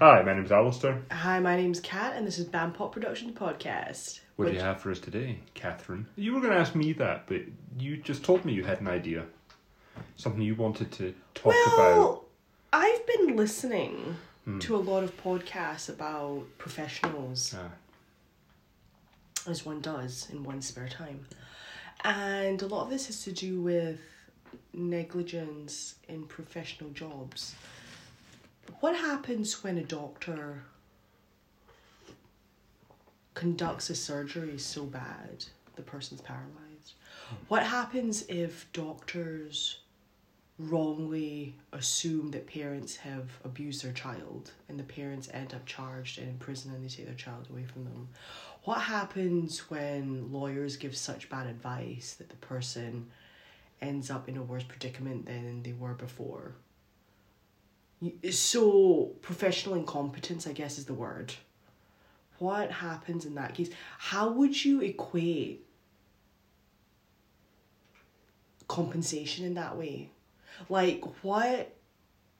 Hi, my name's Alistair. Hi, my name's Kat, and this is Band Pop Productions Podcast. What do you have for us today, Catherine? You were going to ask me that, but you just told me you had an idea. Something you wanted to talk about. Well, I've been listening Hmm. to a lot of podcasts about professionals, Ah, as one does in one's spare time. And a lot of this has to do with negligence in professional jobs. What happens when a doctor conducts a surgery so bad the person's paralyzed? What happens if doctors wrongly assume that parents have abused their child and the parents end up charged and in prison and they take their child away from them? What happens when lawyers give such bad advice that the person ends up in a worse predicament than they were before? So, professional incompetence, I guess, is the word. What happens in that case? How would you equate compensation in that way? Like, what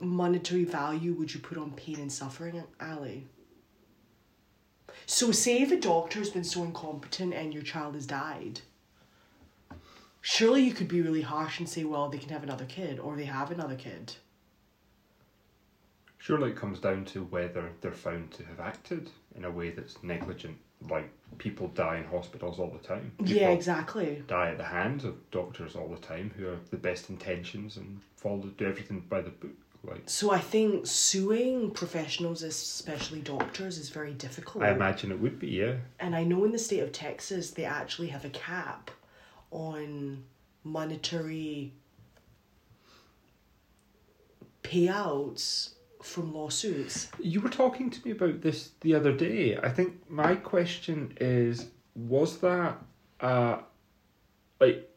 monetary value would you put on pain and suffering, Ali? So, say if a doctor's been so incompetent and your child has died, surely you could be really harsh and say, well, they can have another kid or they have another kid. Surely it comes down to whether they're found to have acted in a way that's negligent. Like people die in hospitals all the time. yeah, exactly. Die at the hands of doctors all the time who have the best intentions and follow do everything by the book. Like So, I think suing professionals, especially doctors, is very difficult. I imagine it would be, yeah. And I know in the state of Texas, they actually have a cap on monetary payouts from lawsuits. You were talking to me about this the other day. I think my question is was that uh like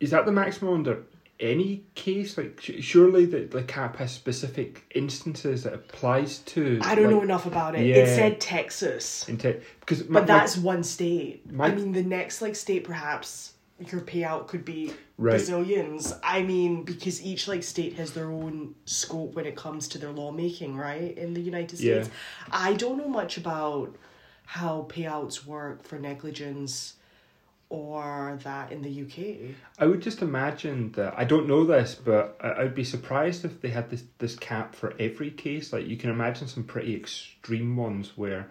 is that the maximum under any case like sh- surely the, the cap has specific instances that applies to I don't like, know enough about it. It said Texas, in te- because my, but that's one state. my- I mean, the next like state perhaps your payout could be Right. bazillions. I mean, because each like state has their own scope when it comes to their lawmaking, right? In the United Yeah. States, I don't know much about how payouts work for negligence or that in the UK. I would just imagine that I don't know this, but I'd be surprised if they had this this cap for every case. Like you can imagine some pretty extreme ones where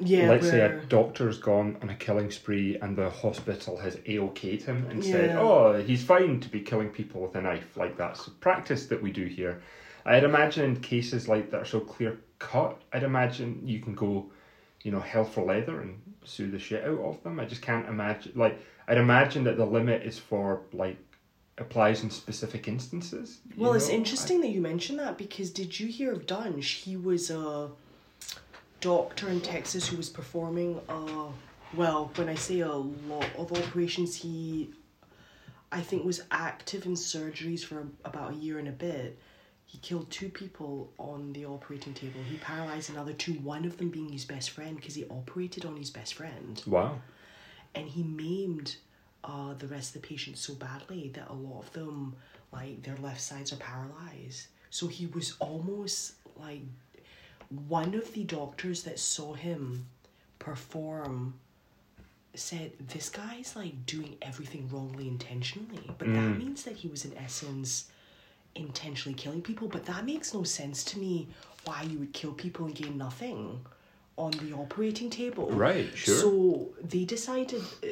Yeah, let's say a doctor's gone on a killing spree and the hospital has AOK'd him and said, oh, he's fine to be killing people with a knife. Like that's a practice that we do here. I'd imagine in cases like that are so clear cut, I'd imagine you can go, you know, hell for leather and sue the shit out of them. I just can't imagine, like, I'd imagine that the limit is for, like, applies in specific instances. Well, it's know? interesting that you mentioned that because did you hear of Duntsch? He was a doctor in Texas who was performing a well, when I say a lot of operations, he I think was active in surgeries for about a year and a bit. He killed two people on the operating table. He paralyzed another two, one of them being his best friend because he operated on his best friend wow. and he maimed uh, the rest of the patients so badly that a lot of them like their left sides are paralyzed so he was almost like one of the doctors that saw him perform said this guy's like doing everything wrongly intentionally but that means that he was in essence intentionally killing people but that makes no sense to me why you would kill people and gain nothing on the operating table Right, sure. so they decided uh,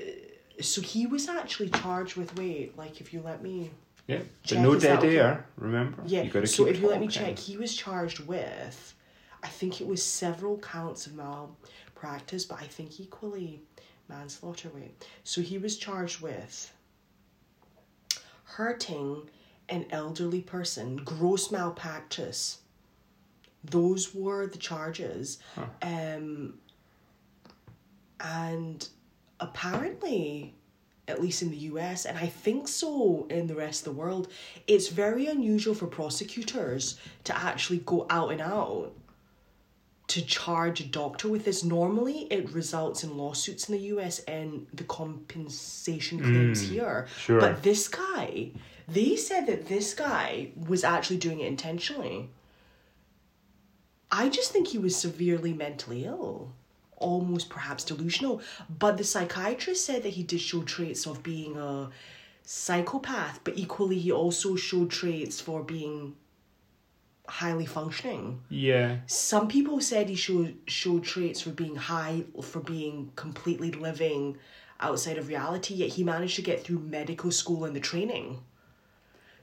so he was actually charged with wait like if you let me Yeah. But no dead air, remember? yeah You gotta so if you let me check he was charged with i think it was several counts of malpractice but i think equally manslaughter so he was charged with hurting an elderly person gross malpractice. Those were the charges. Um and apparently at least in the US, and I think so in the rest of the world, it's very unusual for prosecutors to actually go out and out to charge a doctor with this. Normally, it results in lawsuits in the US and the compensation claims mm, here. sure. But this guy, they said that this guy was actually doing it intentionally. I just think he was severely mentally ill, almost perhaps delusional. But the psychiatrist said that he did show traits of being a psychopath, but equally he also showed traits for being highly functioning. Yeah. Some people said he showed showed traits for being high for being completely living outside of reality, yet he managed to get through medical school and the training.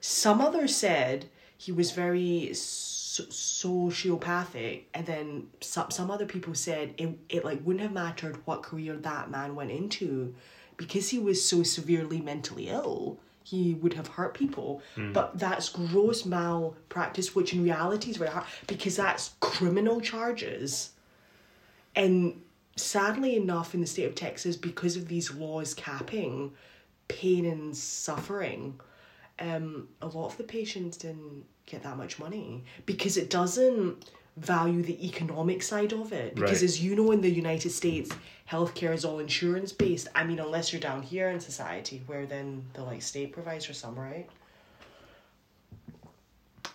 Some others said he was very so- sociopathic, and then some some other people said it it like wouldn't have mattered what career that man went into, because he was so severely mentally ill. He would have hurt people, but that's gross malpractice, which in reality is very hard because that's criminal charges. And sadly enough, in the state of Texas, because of these laws capping pain and suffering, um, a lot of the patients didn't get that much money because it doesn't value the economic side of it. Because Right. as you know, in the United States, healthcare is all insurance based. I mean, unless you're down here in society, where then the like state provides for some, right?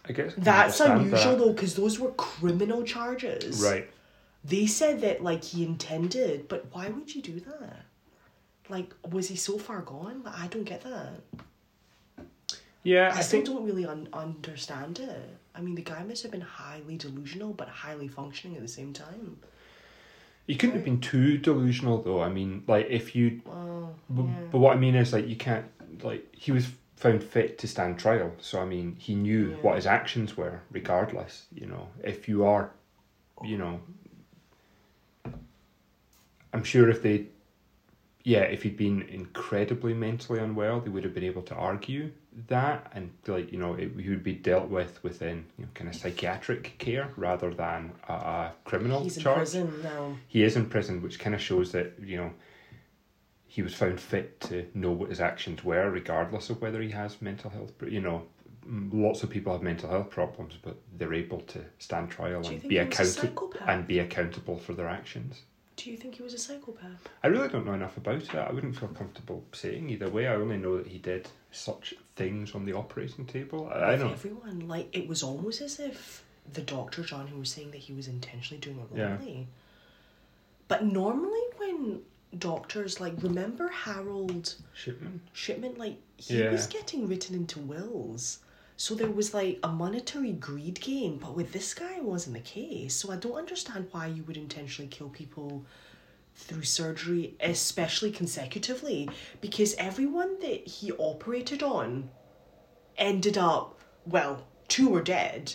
I guess I That's unusual that. though, because those were criminal charges. Right. They said that like he intended, but why would you do that? Like, was he so far gone? Like, I don't get that. Yeah, I, I, still think don't really un- understand it. I mean, the guy must have been highly delusional, but highly functioning at the same time. you couldn't have been too delusional though. I mean, like if you Well, But, yeah. but what I mean is like you can't like he was found fit to stand trial. So I mean he knew Yeah. what his actions were regardless, you know. If you are you know I'm sure if they yeah, if he'd been incredibly mentally unwell, they would have been able to argue that and like, you know, it, he would be dealt with within you know, kind of psychiatric care rather than a, a criminal He's in charge prison now. he is in prison, which kind of shows that you know he was found fit to know what his actions were, regardless of whether he has mental health. You know, lots of people have mental health problems, but they're able to stand trial and be accountable and be accountable for their actions. Do you think he was a psychopath? I really don't know enough about it. I wouldn't feel comfortable saying either way. I only know that he did such things on the operating table. I, I don't. Everyone, like, it was almost as if the doctor, John, who was saying that he was intentionally doing it Yeah. wrongly. But normally when doctors, like, remember Harold Shipman. Shipman, like, he Yeah. was getting written into wills. So there was like a monetary greed game, but with this guy it wasn't the case. So I don't understand why you would intentionally kill people through surgery, especially consecutively, because everyone that he operated on ended up well, two were dead,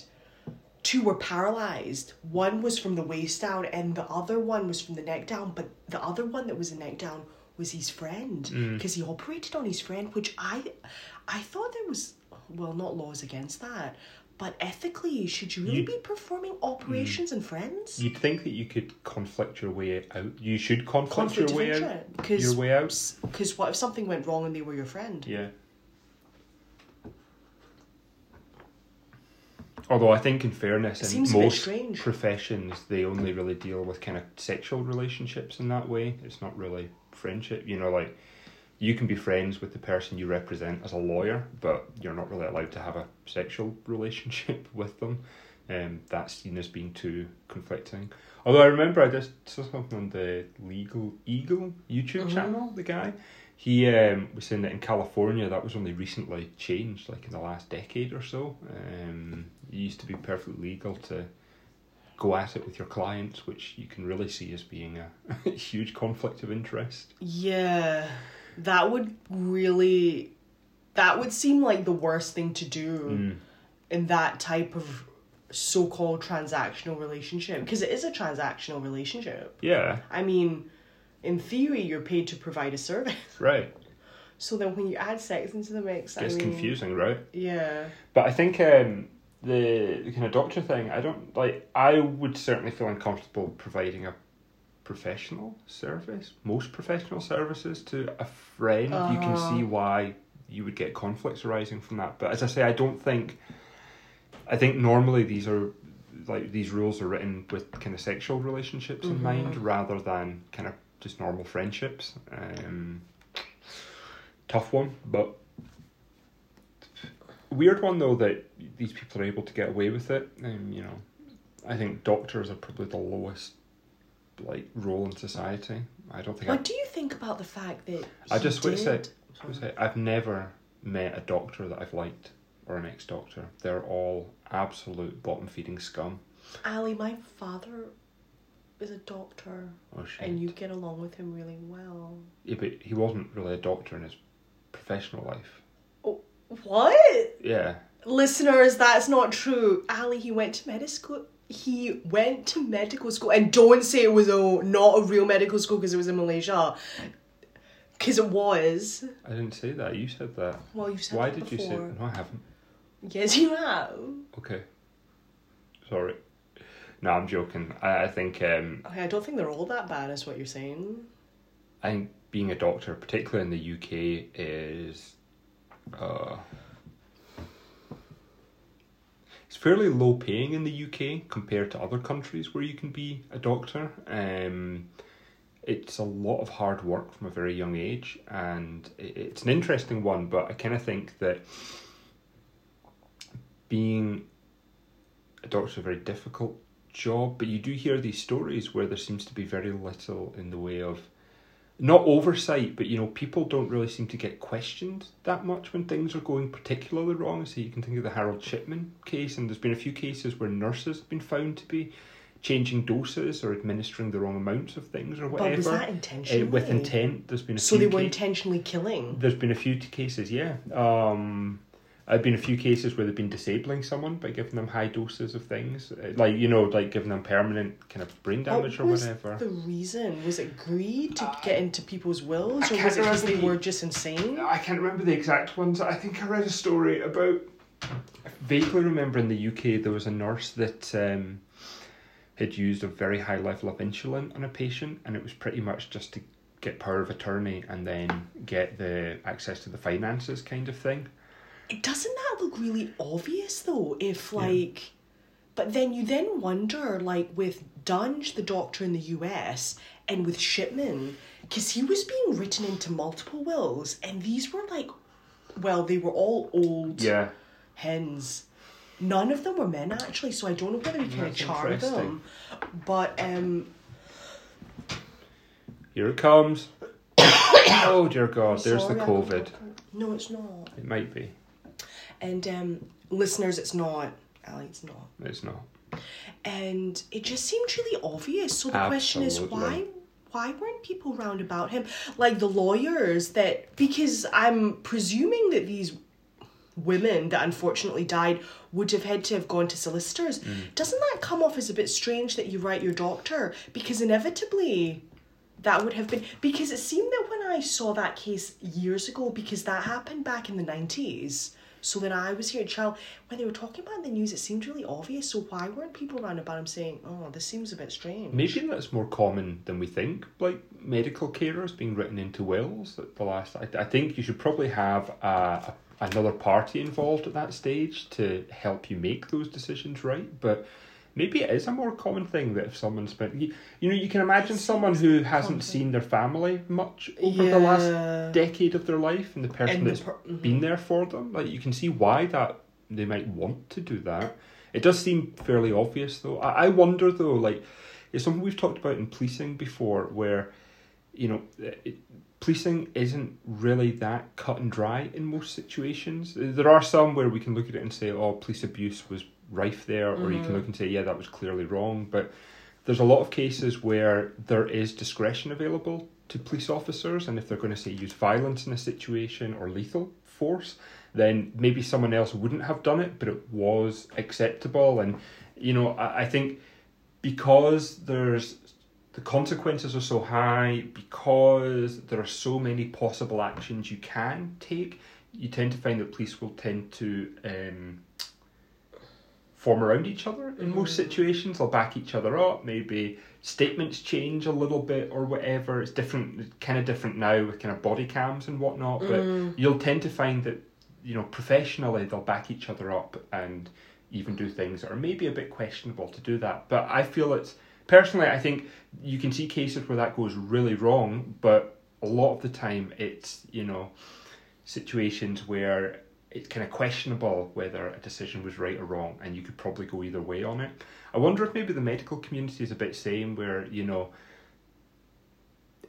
two were paralyzed. One was from the waist down, and the other one was from the neck down. But the other one that was the neck down was his friend mm. because he operated on his friend, which I, I thought there was well not laws against that, but ethically, should you really You- be performing operations on friends? You'd think that you could conflict your way out. You should conflict, Conflict your way out. because Your way out. because what if something went wrong and they were your friend? Yeah. Although I think, in fairness, in seems a bit most professions, they only really deal with kind of sexual relationships in that way. It's not really friendship. You know, like you can be friends with the person you represent as a lawyer, but you're not really allowed to have a sexual relationship with them. Um, that's seen as being too conflicting. Although I remember I just saw something on the Legal Eagle YouTube Mhm. channel. The guy, he um, was saying that in California that was only recently changed, like in the last decade or so. Um, it used to be perfectly legal to go at it with your clients, which you can really see as being a huge conflict of interest. Yeah, that would really, that would seem like the worst thing to do Mm. in that type of so-called transactional relationship because it is a transactional relationship. Yeah, I mean, in theory, you're paid to provide a service. right. So then, when you add sex into the mix, Gets I mean, confusing, right? Yeah. But I think um, the kind of doctor thing, I don't like. I would certainly feel uncomfortable providing a professional service, most professional services to a friend. You can Uh-huh. see why you would get conflicts arising from that. But as I say, I don't think. I think normally these are like these rules are written with kind of sexual relationships in Mhm. mind rather than kind of just normal friendships. Um, tough one, but weird one though that these people are able to get away with it. Um, you know, I think doctors are probably the lowest like role in society. I don't think. What I, do you think about the fact that I just want to say, say I've never met a doctor that I've liked or an ex doctor. They're all absolute bottom feeding scum. Ali, my father is a doctor, Oh and you get along with him really well. Yeah, but he wasn't really a doctor in his professional life. Oh, what? Yeah. Listeners, that's not true. Ali, he went to medical school. He went to medical school, and don't say it was a not a real medical school because it was in Malaysia. Because it was. I didn't say that. You said that. Well, you've said Why did you say before. No, I haven't. Yes, you have. Okay. Sorry. No, I'm joking. I, I think um, Okay, I don't think they're all that bad, is what you're saying. I think being a doctor, particularly in the UK, is uh, it's fairly low paying in the UK compared to other countries where you can be a doctor. Um, it's a lot of hard work from a very young age, and it's an interesting one. But I kind of think that being a doctor is a very difficult job. But you do hear these stories where there seems to be very little in the way of not oversight, but you know, people don't really seem to get questioned that much when things are going particularly wrong. So you can think of the Harold Shipman case, and there's been a few cases where nurses have been found to be changing doses or administering the wrong amounts of things or whatever. But was that Uh, with intent, there's been a So few they were ca- intentionally killing. there's been a few cases, yeah. Um, I've been a few cases where they've been disabling someone by giving them high doses of things, uh, like you know, like giving them permanent kind of brain damage what or was whatever. the reason? Was it greed to get into people's wills, or was it because remember they the- were just insane? I can't remember the exact ones. I think I read a story about. I vaguely remember in the UK there was a nurse that um, had used a very high level of insulin on a patient, and it was pretty much just to get power of attorney and then get the access to the finances kind of thing. It doesn't that look really obvious though? If Yeah. like, but then you then wonder like with Duntsch, the doctor in the U.S., and with Shipman, because he was being written into multiple wills, and these were like, well, they were all old Yeah, hens. None of them were men actually, so I don't know whether he kind of That's them. But um, here it comes. oh dear God! There's sorry, the COVID. No, it's not. It might be. And um, listeners, it's not. Ali, it's not. It's not. and it just seemed really obvious. So the question is why why weren't people round about him like the lawyers that because I'm presuming that these women that unfortunately died would have had to have gone to solicitors. Mm. Doesn't that come off as a bit strange that you write your doctor because inevitably that would have been because it seemed that when I saw that case years ago because that happened back in the 90s so then I was here child when they were talking about the news it seemed really obvious so why weren't people around about him saying oh this seems a bit strange Maybe that's more common than we think. Like medical carers being written into wills. At the last, I, I think you should probably have a, a, another party involved at that stage to help you make those decisions right. But maybe it is a more common thing that if someone spent, you, you know, you can imagine someone who hasn't seen their family much over the last decade of their life, and the person And the that's per- mhm. been there for them. Like you can see why that they might want to do that. It does seem fairly obvious though. I, I wonder though, like it's something we've talked about in policing before, where you know it, policing isn't really that cut and dry in most situations. There are some where we can look at it and say, "Oh, police abuse was rife there," or you can look and say, "Yeah, that was clearly wrong." But there's a lot of cases where there is discretion available to police officers, and if they're going to say use violence in a situation or lethal force, then maybe someone else wouldn't have done it, but it was acceptable. And you know, I, I think because there's the consequences are so high, because there are so many possible actions you can take, you tend to find that police will tend to um, form around each other in most mm. situations. They'll back each other up. Maybe statements change a little bit or whatever. It's different, kind of different now with kind of body cams and whatnot. But mm. you'll tend to find that you know professionally they'll back each other up and even do things that are maybe a bit questionable to do that. But I feel it's personally, I think you can see cases where that goes really wrong, but a lot of the time it's you know situations where it's kind of questionable whether a decision was right or wrong, and you could probably go either way on it. I wonder if maybe the medical community is a bit same, where you know,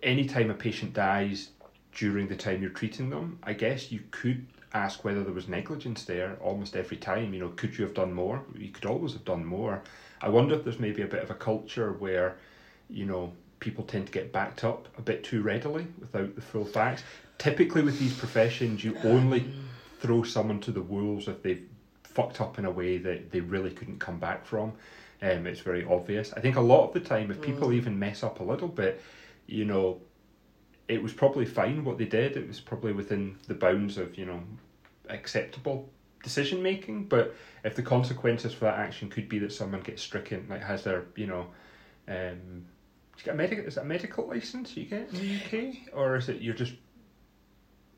anytime a patient dies during the time you're treating them, I guess you could ask whether there was negligence there almost every time. You know, could you have done more? You could always have done more. I wonder if there's maybe a bit of a culture where, you know, people tend to get backed up a bit too readily without the full facts. Typically, with these professions, you only throw someone to the wolves if they've fucked up in a way that they really couldn't come back from. Um, it's very obvious. I think a lot of the time, if people even mess up a little bit, you know, it was probably fine what they did. It was probably within the bounds of you know acceptable decision making. But if the consequences for that action could be that someone gets stricken, like has their you know, um, you get a medical is it a medical license you get in the UK, or is it you're just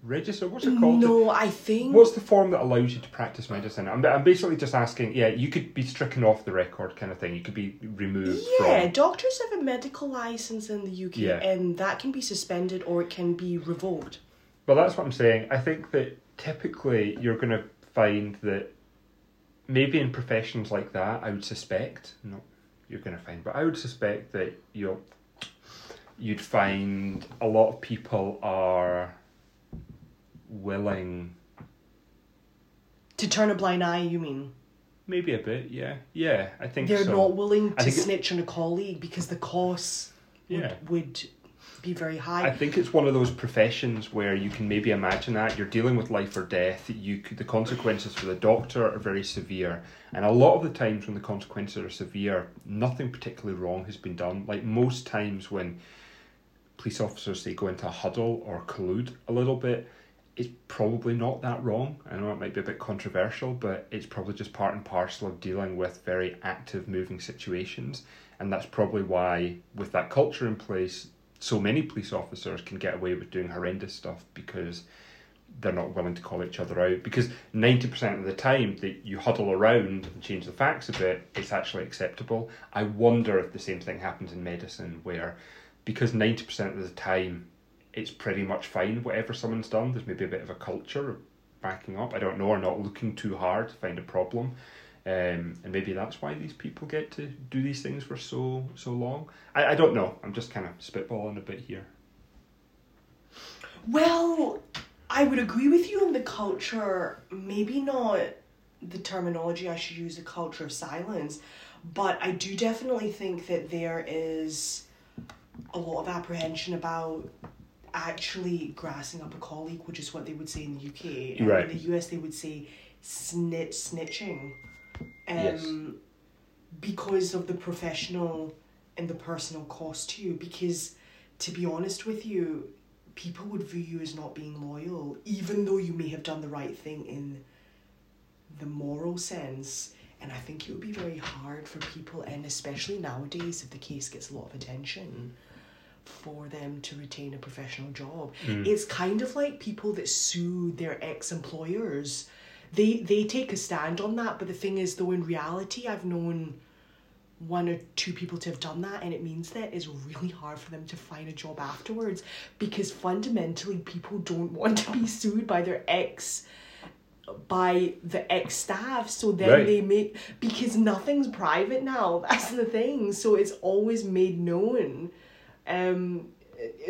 registered? What's it called? No, I think. What's the form that allows you to practice medicine? I'm, I'm basically just asking. Yeah, you could be stricken off the record, kind of thing. You could be removed. Yeah, from... doctors have a medical license in the UK, Yeah. and that can be suspended or it can be revoked. Well, that's what I'm saying. I think that typically you're going to find that maybe in professions like that, I would suspect, no, you're going to find, but I would suspect that you'll, you'd find a lot of people are willing, To turn a blind eye, you mean? maybe a bit, yeah, yeah, I think They're so. not willing to think it- snitch on a colleague because the costs Yeah. would, would be very high. I think it's one of those professions where you can maybe imagine that you're dealing with life or death. You could, the consequences for the doctor are very severe, and a lot of the times when the consequences are severe, nothing particularly wrong has been done. Like most times when police officers say go into a huddle or collude a little bit, it's probably not that wrong. I know it might be a bit controversial, but it's probably just part and parcel of dealing with very active, moving situations. And that's probably why, with that culture in place, so many police officers can get away with doing horrendous stuff because they're not willing to call each other out. Because 90% of the time that you huddle around and change the facts a bit, it's actually acceptable. I wonder if the same thing happens in medicine, where because 90% of the time it's pretty much fine whatever someone's done. There's maybe a bit of a culture of backing up. I don't know, or not looking too hard to find a problem. Um, and maybe that's why these people get to do these things for so so long. I, I don't know. I'm just kind of spitballing a bit here. Well, I would agree with you on the culture, maybe not the terminology I should use, the culture of silence, but I do definitely think that there is a lot of apprehension about actually grassing up a colleague, which is what they would say in the UK. And Right. In the US, they would say snitch, snitching. Um, Yes. Because of the professional and the personal cost to you. Because, to be honest with you, people would view you as not being loyal, even though you may have done the right thing in the moral sense. And I think it would be very hard for people, and especially nowadays, if the case gets a lot of attention, for them to retain a professional job. Mm. It's kind of like people that sue their ex employers. They they take a stand on that, but the thing is, though, in reality, I've known one or two people to have done that and it means that it's really hard for them to find a job afterwards because fundamentally people don't want to be sued by their ex by the ex staff so then Right. they make because nothing's private now that's the thing so it's always made known um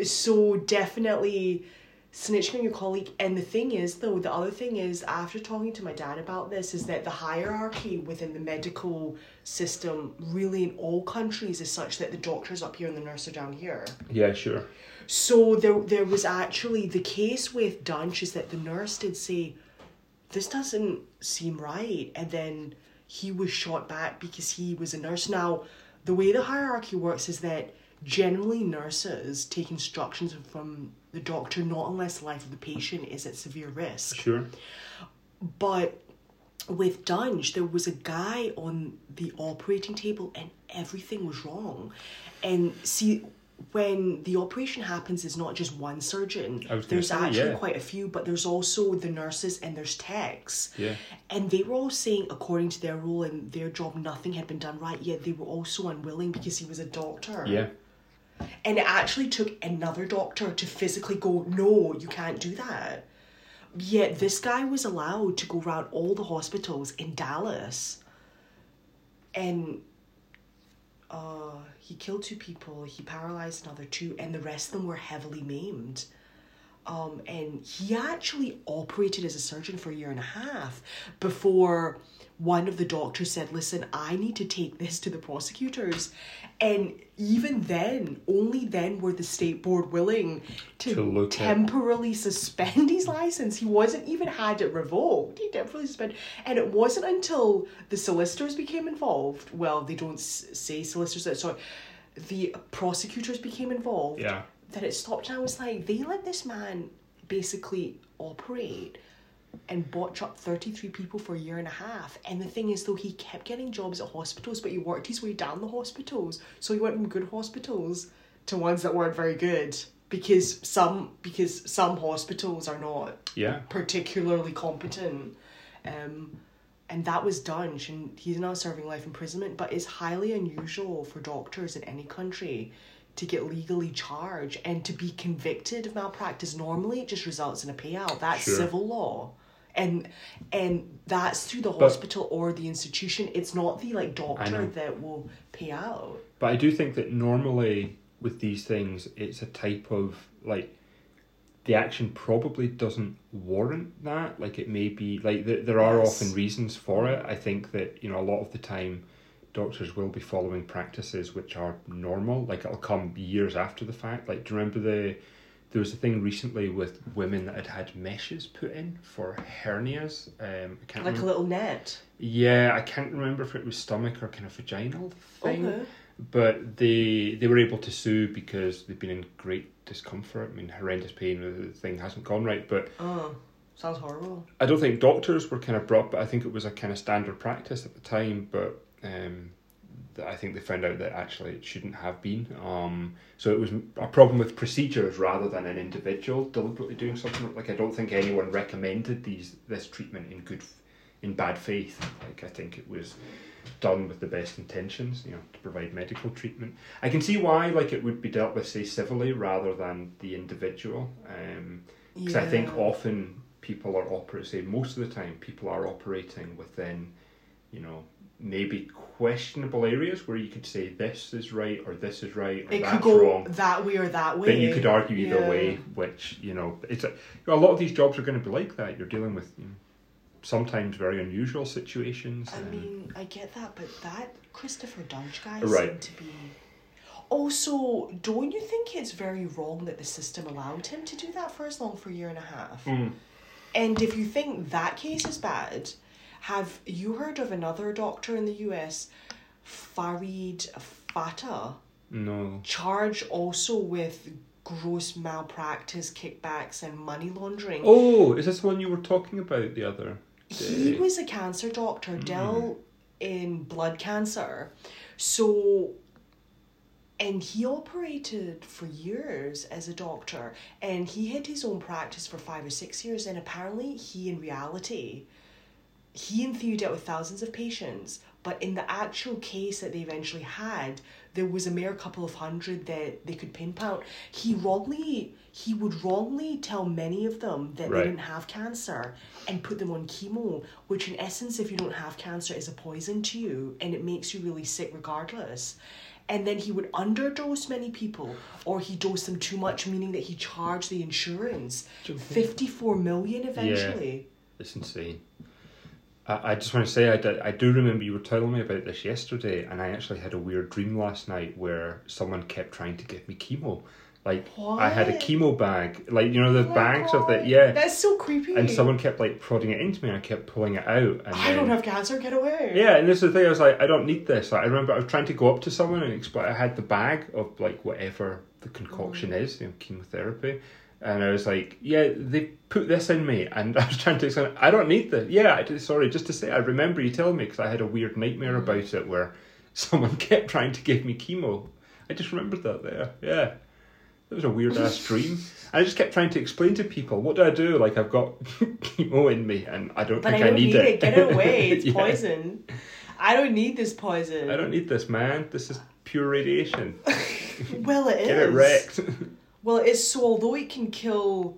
so definitely snitching on your colleague and the thing is though the other thing is after talking to my dad about this is that the hierarchy within the medical system really in all countries is such that the doctors up here and the nurse are down here Yeah, sure. so there there was actually the case with Duntsch is that the nurse did say, This doesn't seem right and then he was shot back because he was a nurse. Now, the way the hierarchy works is that generally nurses take instructions from the doctor not unless the life of the patient is at severe risk. Sure. But with Duntsch, there was a guy on the operating table and everything was wrong. And see, when the operation happens, it's not just one surgeon. I was gonna There's say, actually yeah. quite a few, but there's also the nurses and there's techs. Yeah. And they were all saying, according to their role and their job, nothing had been done right, yet they were also unwilling because he was a doctor. Yeah. And it actually took another doctor to physically go, no, you can't do that. Yet this guy was allowed to go around all the hospitals in Dallas and uh, he killed two people, he paralyzed another two, and the rest of them were heavily maimed. Um, and he actually operated as a surgeon for a year and a half before one of the doctors said, Listen, I need to take this to the prosecutors. And even then, only then were the state board willing to, To look at- temporarily suspend his license. He wasn't even had it revoked. He temporarily suspended. And it wasn't until the solicitors became involved. Well, they don't say solicitors, sorry. The prosecutors became involved Yeah. That it stopped. And I was like, they let this man basically operate and botch up 33 people for a year and a half. And the thing is, though, he kept getting jobs at hospitals, but he worked his way down the hospitals. So he went from good hospitals to ones that weren't very good. Because some because some hospitals are not Yeah. particularly competent. Um, and that was done. And he's now serving life imprisonment. But it's highly unusual for doctors in any country to get legally charged and to be convicted of malpractice. Normally, it just results in a payout. That's Sure. civil law. And and that's through the But- hospital or the institution. It's not the like doctor that will pay out. But I do think that normally with these things, it's a type of like the action probably doesn't warrant that. Like it may be like th- there are Yes. often reasons for it. I think that you know a lot of the time, doctors will be following practices which are normal. Like it'll come years after the fact. Like do you remember the there was a thing recently with women that had had meshes put in for hernias. Um, I can't Like a little net. Yeah, I can't remember if it was stomach or kind of vaginal thing Okay. but they they were able to sue because they've been in great discomfort. I mean, horrendous pain. The thing hasn't gone right, but Oh, sounds horrible. I don't think doctors were kind of brought. But I think it was a kind of standard practice at the time. But um, that I think they found out that actually it shouldn't have been. Um, so it was a problem with procedures rather than an individual deliberately doing something. Like I don't think anyone recommended these this treatment in good, in bad faith. Like I think it was done with the best intentions, you know, to provide medical treatment. I can see why like it would be dealt with say civilly rather than the individual. Um, because I think often people are operating, say most of the time, people are operating within, you know, maybe questionable areas where you could say this is right or this is right or it that's could go wrong. that way or that way. But you could argue either Yeah. way, which you know, it's a, a lot of these jobs are going to be like that. You're dealing with you know, sometimes very unusual situations. I mean, I get that, but that Christopher Duntsch guy Right. seemed to be. Also, don't you think it's very wrong that the system allowed him to do that for as long for a year and a half? Mm. And if you think that case is bad, have you heard of another doctor in the US, Farid Fata? no, charged also with gross malpractice, kickbacks, and money laundering? oh, is this the one you were talking about the other? he was a cancer doctor, Hmm. dealt in blood cancer. So, and he operated for years as a doctor, and he had his own practice for five or six years. And apparently, he in reality, he in theory dealt with thousands of patients, but in the actual case that they eventually had, there was a mere couple of hundred that they could pinpoint. He wrongly, he would wrongly tell many of them that Right. they didn't have cancer and put them on chemo, which in essence, if you don't have cancer, is a poison to you and it makes you really sick regardless. And then he would underdose many people, or he dosed them too much, meaning that he charged the insurance fifty-four million eventually. It's insane. I, I just want to say I, did, I do remember you were telling me about this yesterday, and I actually had a weird dream last night where someone kept trying to give me chemo. Like I had a chemo bag, like you know the Oh bags of the yeah, That's so creepy. and someone kept like prodding it into me, and I kept pulling it out. And I then, don't have cancer. Get away. Yeah, and this is the thing. I was like, I don't need this. Like, I remember I was trying to go up to someone and explain. I had the bag of like whatever the concoction Mm. is, you know, chemotherapy, and I was like, yeah, they put this in me, and I was trying to explain. I don't need this. Yeah, I did, sorry, just to say, I remember you telling me because I had a weird nightmare Mm. about it where someone kept trying to give me chemo. I just remembered that there. Yeah. It was a weird ass dream. I just kept trying to explain to people, what do I do? Like I've got chemo in me and I don't But I think don't I need, need it. Get it away. It's Yeah. poison. I don't need this poison. I don't need this, man. This is pure radiation. Well, it is. Get it wrecked. Well, it is so. Although it can kill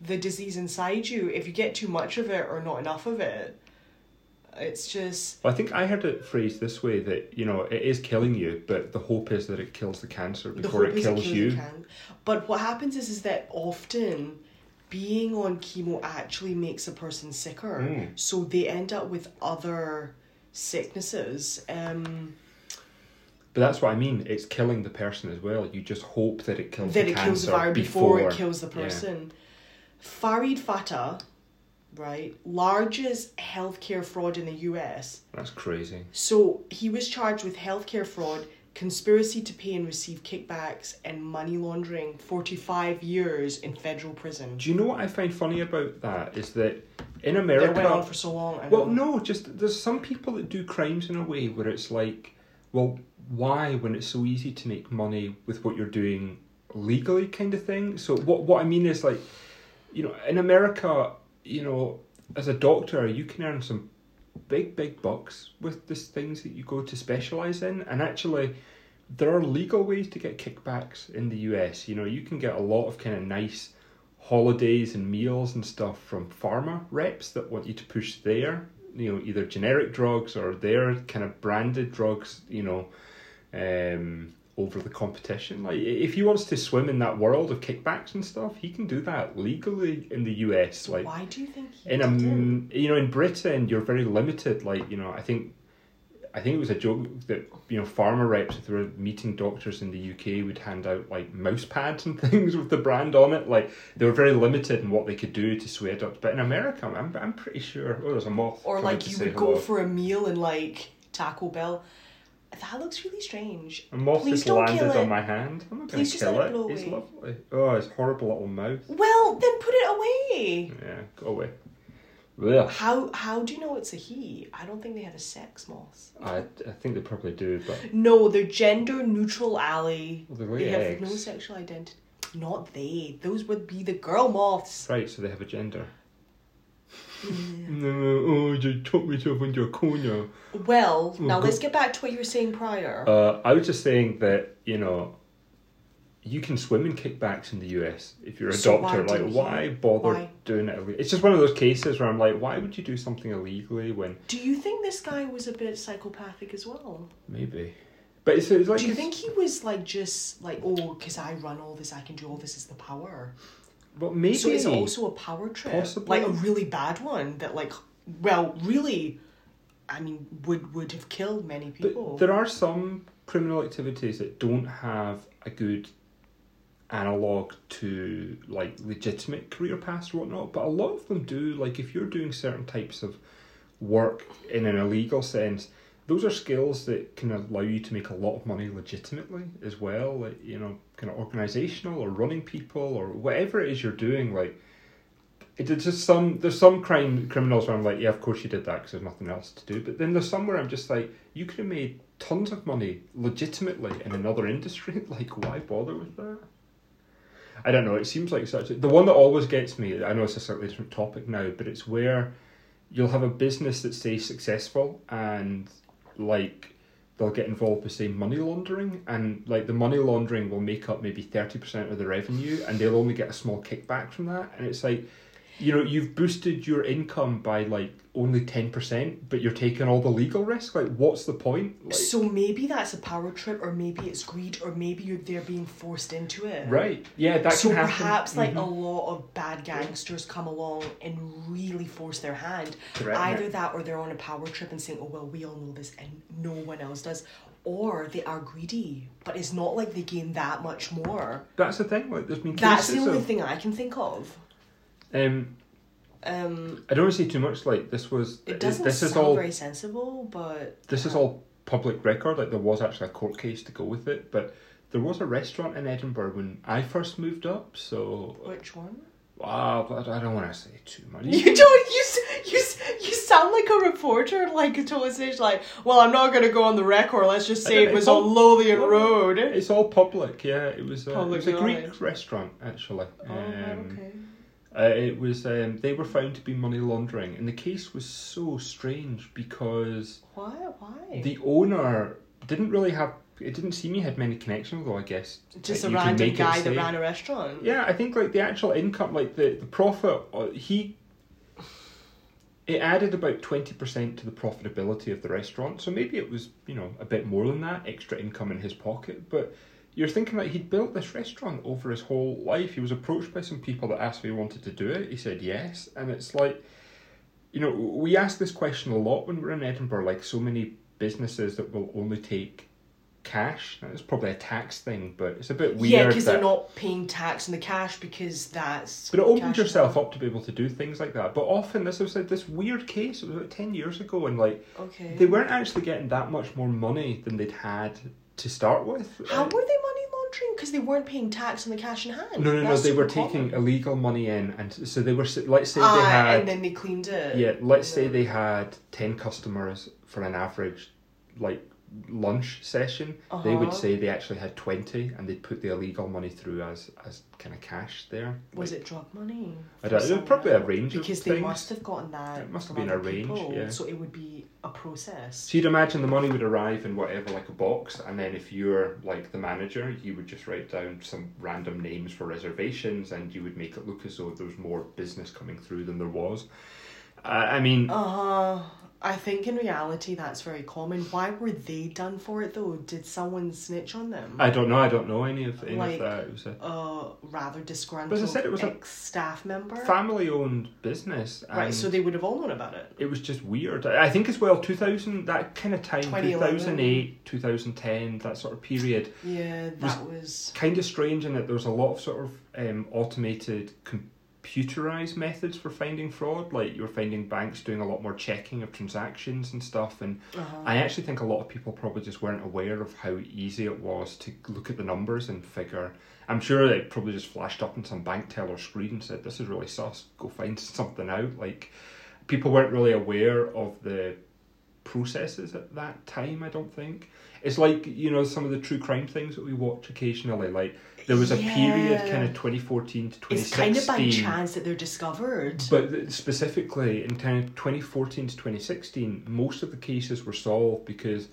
the disease inside you if you get too much of it or not enough of it. It's just Well, I think I heard it phrased this way that you know it is killing you, but the hope is that it kills the cancer the before hope it kills kill you. But what happens is is that often being on chemo actually makes a person sicker. Mm. So they end up with other sicknesses. Um, But that's what I mean. It's killing the person as well. You just hope that it kills that the it cancer kills the virus before, before it kills the yeah. person. Farid Fata, right, largest healthcare fraud in the US. That's crazy. So he was charged with healthcare fraud, conspiracy to pay and receive kickbacks, and money laundering. Forty-five years in federal prison. Do you know what I find funny about that is that in America, went on for so long. I well, no, just there's some people that do crimes in a way where it's like, well, why when it's so easy to make money with what you're doing legally, kind of thing. So what what I mean is like, you know, in America, you know, as a doctor, you can earn some big big bucks with these things that you go to specialize in, and actually. There are legal ways to get kickbacks in the US. You know, you can get a lot of kind of nice holidays and meals and stuff from pharma reps that want you to push their you know either generic drugs or their kind of branded drugs you know um over the competition like if he wants to swim in that world of kickbacks and stuff he can do that legally in the US like Why do you think he in a you know in Britain you're very limited like you know I think I think it was a joke that you know pharma reps if they were meeting doctors in the UK would hand out like mouse pads and things with the brand on it like they were very limited in what they could do to sway doctors but in America I'm I'm pretty sure oh there's a moth Or like you would hello. go for a meal in like Taco Bell. That looks really strange. a moth Please just don't landed kill it. on my hand I'm not going Please to just kill let it, it blow it's lovely oh it's horrible little mouth Well, then put it away. yeah go away Ugh. How how do you know it's a he? I don't think they have a sex moth. I, I think they probably do but No, they're gender neutral Ali. well, they lay They have eggs no sexual identity. Not they. Those would be the girl moths. Right, so they have a gender. No, oh, you took myself into a corner. Well, now go- let's get back to what you were saying prior. Uh, I was just saying that, you know, you can swim in kickbacks in the US if you're a So why doctor. Like, didn't why bother Why? doing it? It's just one of those cases where I'm like, why would you do something illegally when do you think this guy was a bit psychopathic as well? maybe? But it's, it's like. do you it's- think he was like just like, oh, because I run all this, I can do all this is the power? Well, maybe. So is it also a power trip? Possibly. Like a really bad one that like well, really I mean would would have killed many people. But there are some criminal activities that don't have a good analog to like legitimate career paths or whatnot, but a lot of them do. Like if you're doing certain types of work in an illegal sense, those are skills that can allow you to make a lot of money legitimately as well. Like you know, kind of organizational or running people or whatever it is you're doing. Like it, it's just some there's some crime criminals where I'm like, yeah, of course you did that because there's nothing else to do. But then there's some where I'm just like, you could have made tons of money legitimately in another industry. like, why bother with that? I don't know. It seems like such the one that always gets me. I know it's a slightly different topic now, but it's where you'll have a business that stays successful and like they'll get involved with say money laundering and like the money laundering will make up maybe 30% of the revenue and they'll only get a small kickback from that. And it's like you know you've boosted your income by like only 10% but you're taking all the legal risk like what's the point like, so maybe that's a power trip or maybe it's greed or maybe you're they're being forced into it. right yeah that so can happen perhaps like a Mhm. lot of bad gangsters come along and really force their hand. Correct, Either that or they're on a power trip and saying, Oh well we all know this and no one else does. Or they are greedy, but it's not like they gain that much more. that's the thing like there's been That's the only of, thing I can think of. Um Um I don't want to say too much like this was it doesn't this is sound all very sensible, but this is all public record. Like there was actually a court case to go with it, but there was a restaurant in Edinburgh when I first moved up. So which one? ah, but I don't want to say too much. You don't. You you you sound like a reporter, like a stage. Like, well, I'm not gonna go on the record. Let's just say it was all- on Lothian Road. It's all public. Yeah, it was. Uh, it was a Greek restaurant actually. Oh, Um, okay. Uh, it was. Um, they were found to be money laundering, and the case was so strange because Why? Why? the owner didn't really have it didn't seem he had many connections, though. I guess Just a random guy that ran a restaurant. Yeah, I think like the actual income, like the the profit, uh, he it added about twenty percent to the profitability of the restaurant. So maybe it was you know a bit more than that extra income in his pocket. But you're thinking that he'd built this restaurant over his whole life. He was approached by some people that asked if he wanted to do it. He said yes, and it's like, you know, we ask this question a lot when we're in Edinburgh. Like so many businesses that will only take cash. It's probably a tax thing, but it's a bit weird. Yeah, because they're not paying tax in the cash because that's. but it opens yourself up to be able to do things like that. But often this was like this weird case. It was about ten years ago, and like Okay. they weren't actually getting that much more money than they'd had to start with. How Uh, were they money laundering? Because they weren't paying tax on the cash in hand. no, no, no. They were super taking illegal money in, and so they were. Let's say Ah, they had. and then they cleaned it. yeah, let's say they had ten customers for an average, like lunch session. They would Uh-huh. say they actually had twenty, and they'd put the illegal money through as as kind of cash there. Was Like, it drug money? I don't- someone probably a range of Because they things. must have gotten that. It must have been a range, people, yeah. So it would be a process. So you'd imagine the money would arrive in whatever, like a box, and then if you're like the manager, you would just write down some random names for reservations, and you would make it look as though there was more business coming through than there was. Uh, I mean, Uh, I think in reality that's very common. Why were they done for it though? Did someone snitch on them? I don't know. I don't know any of any Like, of that. It was a uh, rather disgruntled But as I said, it was a ex-staff member. family-owned business, right, so they would have all known about it. it was just weird. I think as well, two thousand that kind of time, two 2011. thousand eight, two thousand ten, that sort of period. Yeah, that was. kind of strange in that there was a lot of sort of um, automated computerized methods for finding fraud like you were finding banks doing a lot more checking of transactions and stuff and Uh-huh. i actually think a lot of people probably just weren't aware of how easy it was to look at the numbers and figure i'm sure it probably just flashed up on some bank teller screen and said this is really sus go find something out like people weren't really aware of the processes at that time i don't think it's like you know some of the true crime things that we watch occasionally like there was a period kind of 2014 to 2016 It's kind of by chance that they're discovered. but specifically in kind of 2014 to 2016 most of the cases were solved because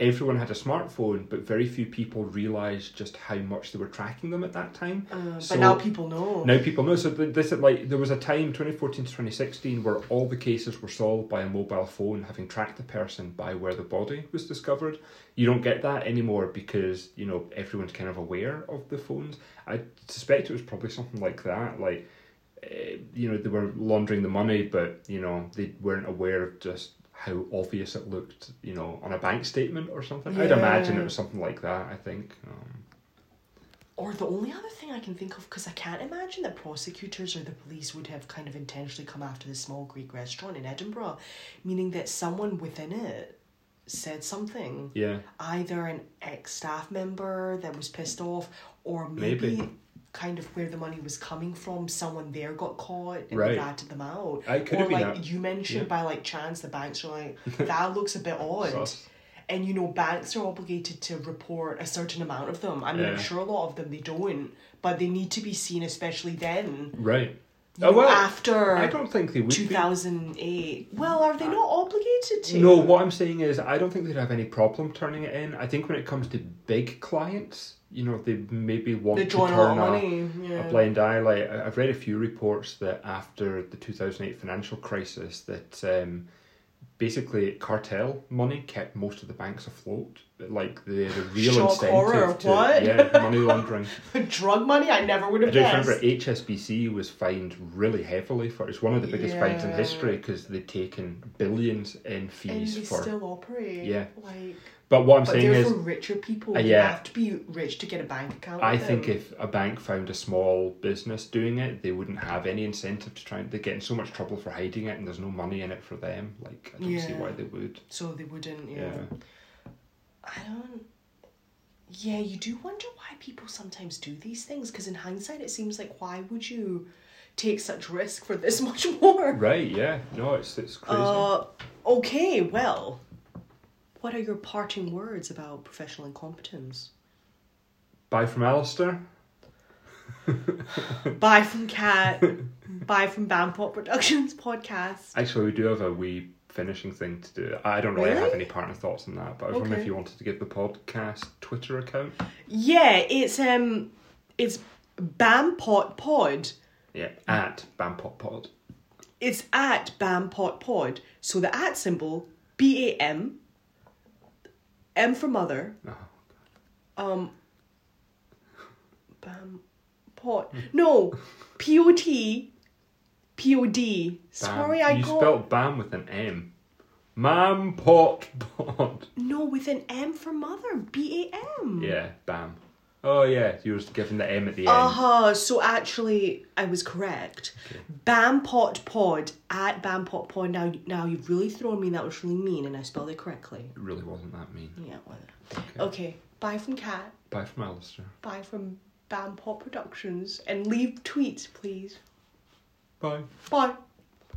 everyone had a smartphone but very few people realized just how much they were tracking them at that time Uh, So- but now people know. now people know. So this is like there was a time, 2014 to 2016, where all the cases were solved by a mobile phone having tracked the person by where the body was discovered. You don't get that anymore because you know everyone's kind of aware of the phones. I suspect it was probably something like that. Like, uh, you know, they were laundering the money, but you know they weren't aware of just how obvious it looked. You know, on a bank statement or something. I'd imagine it was something like that. I think. Um, Or the only other thing I can think of, because I can't imagine that prosecutors or the police would have kind of intentionally come after the small Greek restaurant in Edinburgh, meaning that someone within it said something. yeah. Either an ex staff member that was pissed off, or maybe, Maybe. Kind of where the money was coming from, someone there got caught and Right. ratted them out. I could or like that. you mentioned Yeah. by like chance, the banks are like, that looks a bit odd. And you know, banks are obligated to report a certain amount of them. I mean, I'm sure a lot of them they don't, but they need to be seen, especially then. Right. You Oh, well, after I don't think they would be. 2008. Well, are they not obligated to? No, what I'm saying is, I don't think they'd have any problem turning it in. I think when it comes to big clients, you know, they maybe want They're to drawing a lot turn a. Yeah. a blind eye. Like I've read a few reports that after the 2008 financial crisis, that um, basically cartel money kept most of the banks afloat. Like the, the real Shock incentive horror, to what? yeah money laundering. Drug money? I never would have. I do guessed. remember HSBC was fined really heavily for it's one of the biggest fines in history because they'd taken billions in and fees they for. still operate. Yeah. Like, But what I'm but saying they're is, for richer people. Uh, You yeah. have to be rich to get a bank account. I think them. if a bank found a small business doing it, they wouldn't have any incentive to try. They get in so much trouble for hiding it, and there's no money in it for them. Like I don't see why they would. So they wouldn't. Yeah. Yeah. I don't. Yeah, you do wonder why people sometimes do these things because in hindsight it seems like why would you take such risk for this much more? Right? Yeah. No, it's it's crazy. Uh, okay, well, what are your parting words about professional incompetence? Bye from Alistair. Bye from Cat. Bye from Bampot Productions podcast. Actually, we do have a wee finishing thing to do. I don't really, have any partner thoughts on that, but I was wondering if you wanted to give the podcast Twitter account. Yeah, it's um, it's Bam Pot Pod. Yeah, at Bampot Pod. It's at Bam Pot Pod. So the at symbol B A M. M for mother. Oh, Um. Bam Pot. No, P O T. P O D. Sorry, I you got spelled Bam with an M. Mam Pot Pod. no with an M for mother. B A M. Yeah, Bam. Oh yeah, you were given the M at the end. Uh huh. So actually, I was correct. Bam Pot Pod at Bam Pot Pod. Now, now you've really thrown me. That was really mean, and I spelled it correctly. It really wasn't that mean. Yeah. Well, okay. Bye from Cat. Bye from Alistair. Bye from Bam Pot Productions. And leave tweets, please. Bye. Bye.